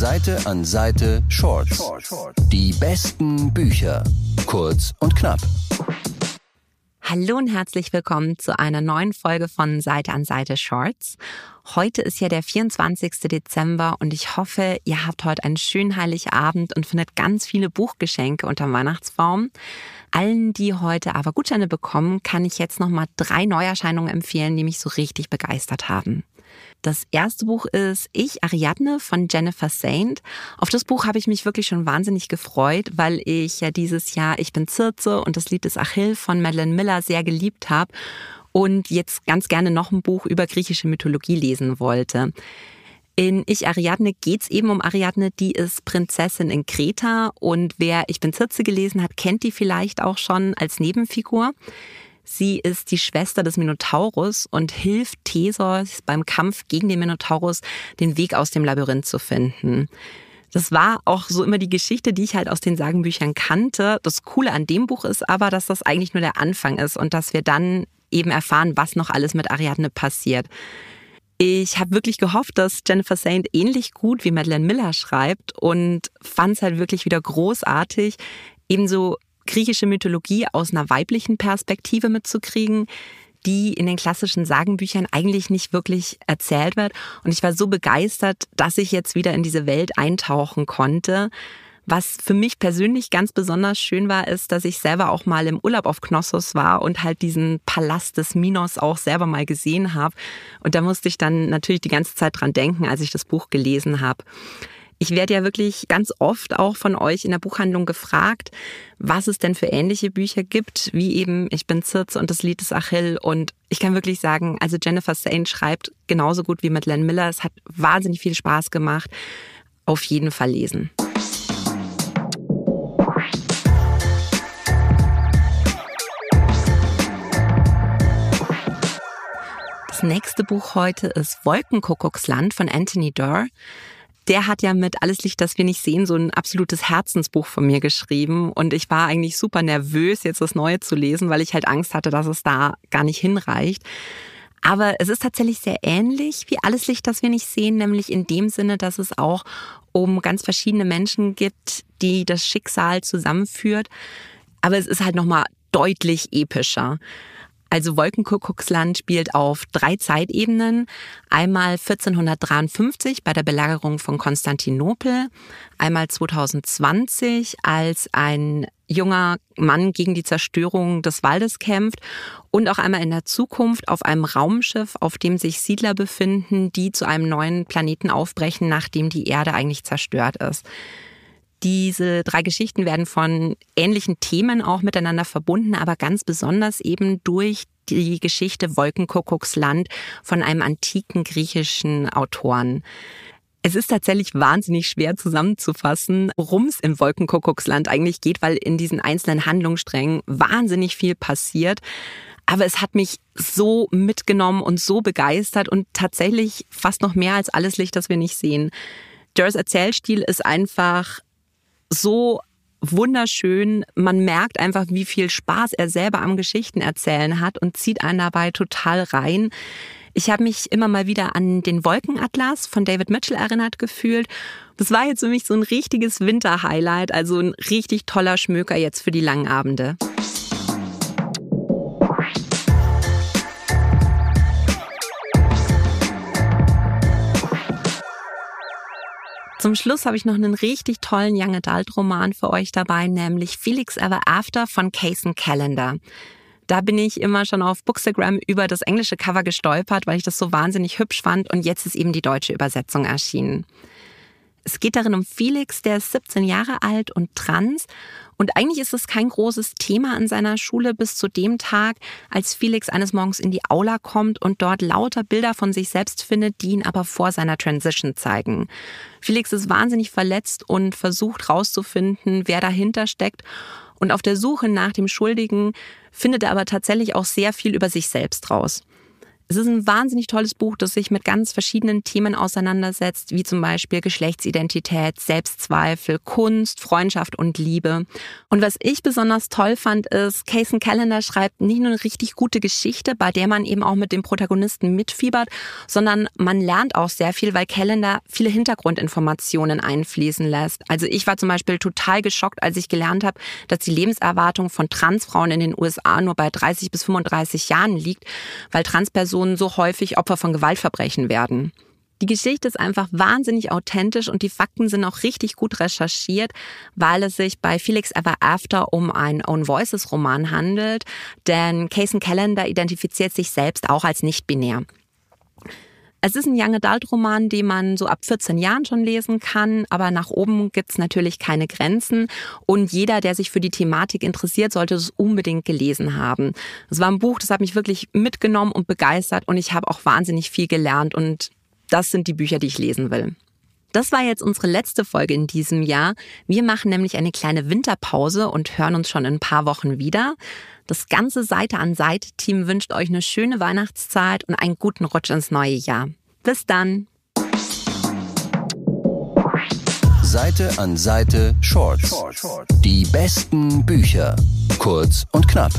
Seite an Seite Shorts. Die besten Bücher. Kurz und knapp. Hallo und herzlich willkommen zu einer neuen Folge von Seite an Seite Shorts. Heute ist ja der 24. Dezember und ich hoffe, ihr habt heute einen schönen Heiligabend und findet ganz viele Buchgeschenke unterm Weihnachtsbaum. Allen, die heute aber Gutscheine bekommen, kann ich jetzt nochmal drei Neuerscheinungen empfehlen, die mich so richtig begeistert haben. Das erste Buch ist Ich, Ariadne von Jennifer Saint. Auf das Buch habe ich mich wirklich schon wahnsinnig gefreut, weil ich ja dieses Jahr Ich bin Zirze und das Lied des Achill von Madeleine Miller sehr geliebt habe und jetzt ganz gerne noch ein Buch über griechische Mythologie lesen wollte. In Ich Ariadne geht es eben um Ariadne, die ist Prinzessin in Kreta und wer Ich bin Zirze gelesen hat, kennt die vielleicht auch schon als Nebenfigur. Sie ist die Schwester des Minotaurus und hilft Theseus beim Kampf gegen den Minotaurus den Weg aus dem Labyrinth zu finden. Das war auch so immer die Geschichte, die ich halt aus den Sagenbüchern kannte. Das Coole an dem Buch ist aber, dass das eigentlich nur der Anfang ist und dass wir dann eben erfahren, was noch alles mit Ariadne passiert. Ich habe wirklich gehofft, dass Jennifer Saint ähnlich gut wie Madeleine Miller schreibt und fand es halt wirklich wieder großartig, ebenso griechische Mythologie aus einer weiblichen Perspektive mitzukriegen, die in den klassischen Sagenbüchern eigentlich nicht wirklich erzählt wird. Und ich war so begeistert, dass ich jetzt wieder in diese Welt eintauchen konnte. Was für mich persönlich ganz besonders schön war, ist, dass ich selber auch mal im Urlaub auf Knossos war und halt diesen Palast des Minos auch selber mal gesehen habe. Und da musste ich dann natürlich die ganze Zeit dran denken, als ich das Buch gelesen habe. Ich werde ja wirklich ganz oft auch von euch in der Buchhandlung gefragt, was es denn für ähnliche Bücher gibt, wie eben Ich bin Zirze und das Lied des Achill. Und ich kann wirklich sagen, also Jennifer Saint schreibt genauso gut wie Madeleine Miller. Es hat wahnsinnig viel Spaß gemacht. Auf jeden Fall lesen. Das nächste Buch heute ist Wolkenkuckucksland von Anthony Durr der hat ja mit Alles Licht, das wir nicht sehen, so ein absolutes Herzensbuch von mir geschrieben. Und ich war eigentlich super nervös, jetzt das Neue zu lesen, weil ich halt Angst hatte, dass es da gar nicht hinreicht. Aber es ist tatsächlich sehr ähnlich wie Alles Licht, das wir nicht sehen, nämlich in dem Sinne, dass es auch um ganz verschiedene Menschen gibt, die das Schicksal zusammenführt. Aber es ist halt nochmal deutlich epischer. Also Wolkenkuckucksland spielt auf drei Zeitebenen. Einmal 1453 bei der Belagerung von Konstantinopel, einmal 2020, als ein junger Mann gegen die Zerstörung des Waldes kämpft und auch einmal in der Zukunft auf einem Raumschiff, auf dem sich Siedler befinden, die zu einem neuen Planeten aufbrechen, nachdem die Erde eigentlich zerstört ist. Diese drei Geschichten werden von ähnlichen Themen auch miteinander verbunden, aber ganz besonders eben durch die Geschichte Wolkenkuckucksland von einem antiken griechischen Autoren. Es ist tatsächlich wahnsinnig schwer zusammenzufassen, worum es im Wolkenkuckucksland eigentlich geht, weil in diesen einzelnen Handlungssträngen wahnsinnig viel passiert. Aber es hat mich so mitgenommen und so begeistert und tatsächlich fast noch mehr als alles Licht, das wir nicht sehen. Durs Erzählstil ist einfach so wunderschön. Man merkt einfach, wie viel Spaß er selber am Geschichten erzählen hat und zieht einen dabei total rein. Ich habe mich immer mal wieder an den Wolkenatlas von David Mitchell erinnert gefühlt. Das war jetzt für mich so ein richtiges Winterhighlight, also ein richtig toller Schmöker jetzt für die langen Abende. Zum Schluss habe ich noch einen richtig tollen Young Adult Roman für euch dabei, nämlich Felix Ever After von Cason Calendar. Da bin ich immer schon auf Bookstagram über das englische Cover gestolpert, weil ich das so wahnsinnig hübsch fand und jetzt ist eben die deutsche Übersetzung erschienen. Es geht darin um Felix, der ist 17 Jahre alt und trans. Und eigentlich ist es kein großes Thema an seiner Schule bis zu dem Tag, als Felix eines Morgens in die Aula kommt und dort lauter Bilder von sich selbst findet, die ihn aber vor seiner Transition zeigen. Felix ist wahnsinnig verletzt und versucht herauszufinden, wer dahinter steckt. Und auf der Suche nach dem Schuldigen findet er aber tatsächlich auch sehr viel über sich selbst raus. Es ist ein wahnsinnig tolles Buch, das sich mit ganz verschiedenen Themen auseinandersetzt, wie zum Beispiel Geschlechtsidentität, Selbstzweifel, Kunst, Freundschaft und Liebe. Und was ich besonders toll fand, ist, Cason Callender schreibt nicht nur eine richtig gute Geschichte, bei der man eben auch mit dem Protagonisten mitfiebert, sondern man lernt auch sehr viel, weil Callender viele Hintergrundinformationen einfließen lässt. Also ich war zum Beispiel total geschockt, als ich gelernt habe, dass die Lebenserwartung von Transfrauen in den USA nur bei 30 bis 35 Jahren liegt, weil Transpersonen Personen so häufig Opfer von Gewaltverbrechen werden. Die Geschichte ist einfach wahnsinnig authentisch und die Fakten sind auch richtig gut recherchiert, weil es sich bei Felix Ever After um einen Own Voices Roman handelt, denn Cason Callender identifiziert sich selbst auch als nicht-binär. Es ist ein Young Adult Roman, den man so ab 14 Jahren schon lesen kann, aber nach oben gibt's natürlich keine Grenzen und jeder, der sich für die Thematik interessiert, sollte es unbedingt gelesen haben. Es war ein Buch, das hat mich wirklich mitgenommen und begeistert und ich habe auch wahnsinnig viel gelernt und das sind die Bücher, die ich lesen will. Das war jetzt unsere letzte Folge in diesem Jahr. Wir machen nämlich eine kleine Winterpause und hören uns schon in ein paar Wochen wieder. Das ganze Seite an Seite Team wünscht euch eine schöne Weihnachtszeit und einen guten Rutsch ins neue Jahr. Bis dann. Seite an Seite Shorts. Die besten Bücher. Kurz und knapp.